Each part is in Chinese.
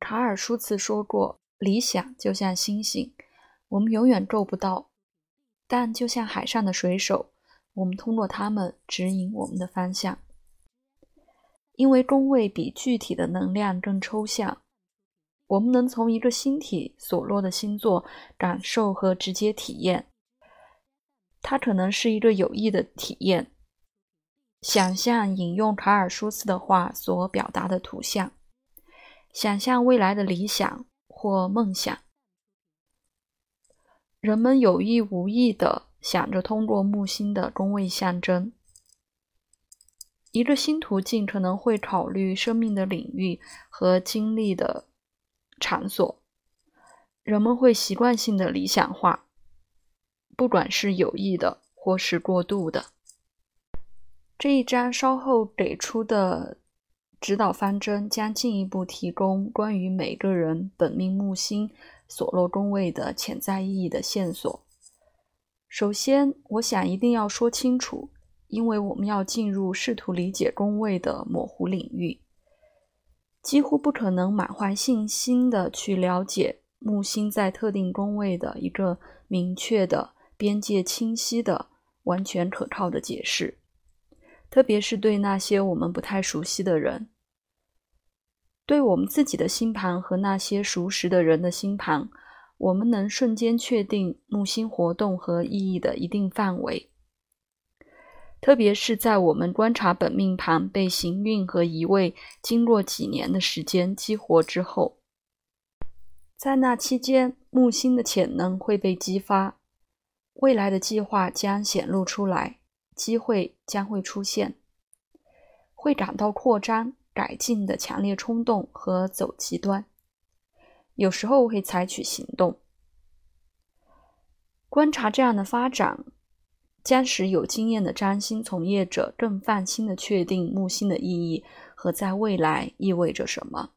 卡尔舒茨说过：“理想就像星星，我们永远够不到；但就像海上的水手，我们通过它们指引我们的方向。因为宫位比具体的能量更抽象，我们能从一个星体所落的星座感受和直接体验。它可能是一个有益的体验。想象引用卡尔舒茨的话所表达的图像。”想象未来的理想或梦想，人们有意无意地想着通过木星的宫位象征。一个新途径可能会考虑生命的领域和经历的场所。人们会习惯性的理想化，不管是有意的或是过度的。这一章稍后给出的。指导方针将进一步提供关于每个人本命木星所落宫位的潜在意义的线索。首先，我想一定要说清楚，因为我们要进入试图理解宫位的模糊领域，几乎不可能满怀信心的去了解木星在特定宫位的一个明确的、边界清晰的、完全可靠的解释。特别是对那些我们不太熟悉的人，对我们自己的星盘和那些熟识的人的星盘，我们能瞬间确定木星活动和意义的一定范围。特别是在我们观察本命盘被行运和移位经过几年的时间激活之后，在那期间，木星的潜能会被激发，未来的计划将显露出来。机会将会出现，会感到扩张、改进的强烈冲动和走极端，有时候会采取行动。观察这样的发展，将使有经验的占星从业者更放心的确定木星的意义和在未来意味着什么。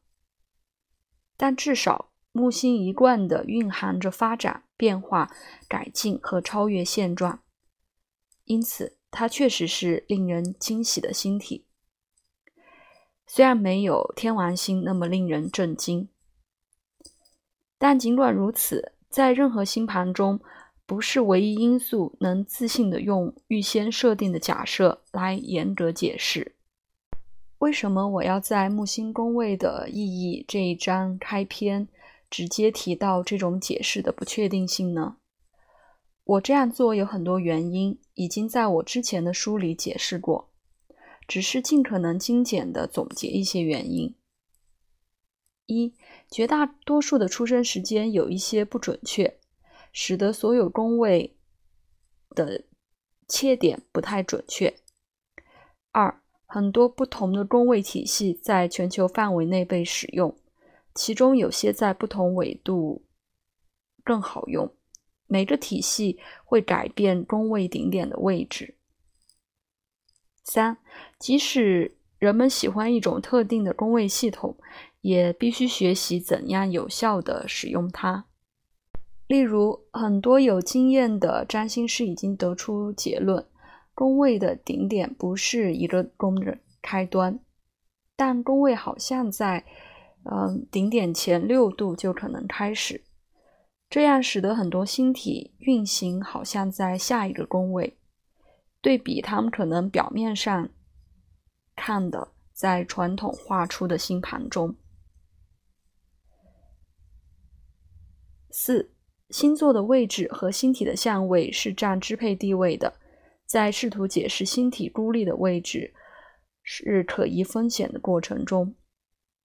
但至少，木星一贯的蕴含着发展、变化、改进和超越现状，因此。它确实是令人惊喜的星体，虽然没有天王星那么令人震惊，但尽管如此，在任何星盘中，不是唯一因素能自信的用预先设定的假设来严格解释。为什么我要在木星宫位的意义这一章开篇直接提到这种解释的不确定性呢？我这样做有很多原因，已经在我之前的书里解释过，只是尽可能精简的总结一些原因。一，绝大多数的出生时间有一些不准确，使得所有宫位的切点不太准确。二，很多不同的宫位体系在全球范围内被使用，其中有些在不同纬度更好用。每个体系会改变宫位顶点的位置。三，即使人们喜欢一种特定的宫位系统，也必须学习怎样有效的使用它。例如，很多有经验的占星师已经得出结论：宫位的顶点不是一个宫的开端，但宫位好像在嗯顶点前六度就可能开始。这样使得很多星体运行好像在下一个宫位，对比他们可能表面上看的在传统画出的星盘中。四星座的位置和星体的相位是占支配地位的，在试图解释星体孤立的位置是可疑风险的过程中，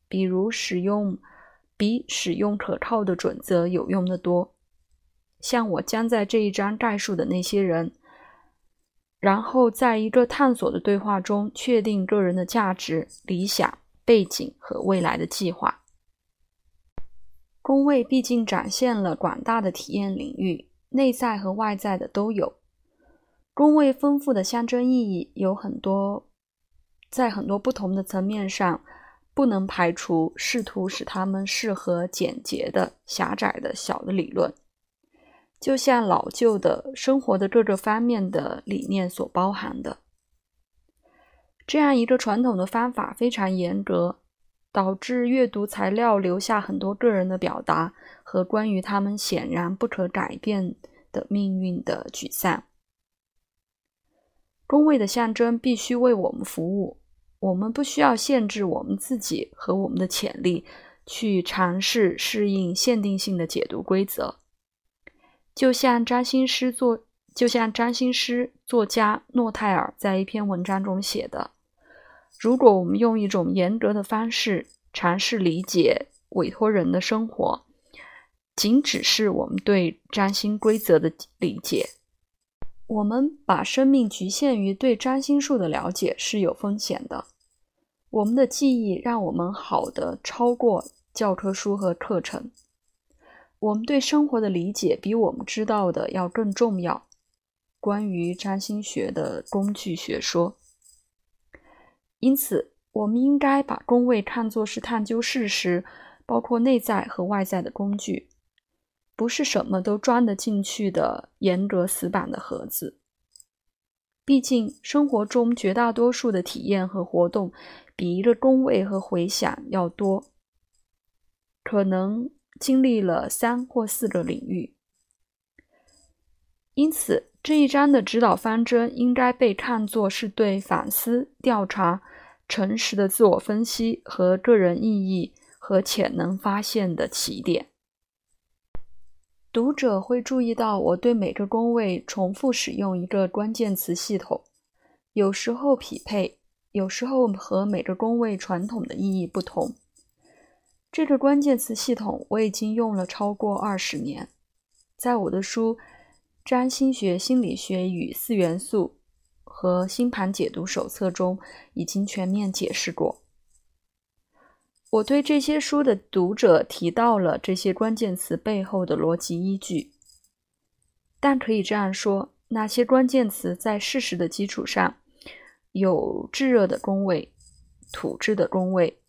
比如使用。比使用可靠的准则有用的多。像我将在这一章概述的那些人，然后在一个探索的对话中确定个人的价值、理想、背景和未来的计划。宫位毕竟展现了广大的体验领域，内在和外在的都有。宫位丰富的象征意义有很多，在很多不同的层面上。不能排除试图使它们适合简洁的、狭窄的小的理论，就像老旧的生活的各个方面的理念所包含的。这样一个传统的方法非常严格，导致阅读材料留下很多个人的表达和关于他们显然不可改变的命运的沮丧。工位的象征必须为我们服务，我们不需要限制我们自己和我们的潜力去尝试适应限定性的解读规则。就像占星师作，就像占星师作家诺泰尔在一篇文章中写的。如果我们用一种严格的方式尝试理解委托人的生活，仅只是我们对占星规则的理解，我们把生命局限于对占星术的了解是有风险的。我们的记忆让我们好的超过教科书和课程，我们对生活的理解比我们知道的要更重要。关于占星学的工具学说。因此，我们应该把宫位看作是探究事实，包括内在和外在的工具，不是什么都装得进去的严格死板的盒子。毕竟，生活中绝大多数的体验和活动比一个工位和回响要多，可能经历了三或四个领域。因此，这一章的指导方针应该被看作是对反思、调查。诚实的自我分析和个人意义和潜能发现的起点。读者会注意到，我对每个宫位重复使用一个关键词系统，有时候匹配，有时候和每个宫位传统的意义不同。这个关键词系统我已经用了超过二十年，在我的书《占星学心理学与四元素》。和星盘解读手册中已经全面解释过。我对这些书的读者提到了这些关键词背后的逻辑依据，但可以这样说：那些关键词在事实的基础上，有炙热的宫位、土质的宫位、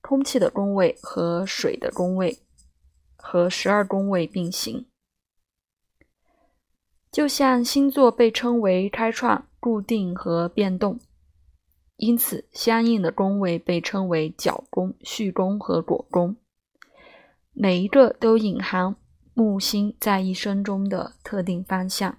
空气的宫位和水的宫位，和十二宫位并行。就像星座被称为开创。固定和变动，因此相应的宫位被称为角宫、序宫和果宫，每一个都隐含木星在一生中的特定方向。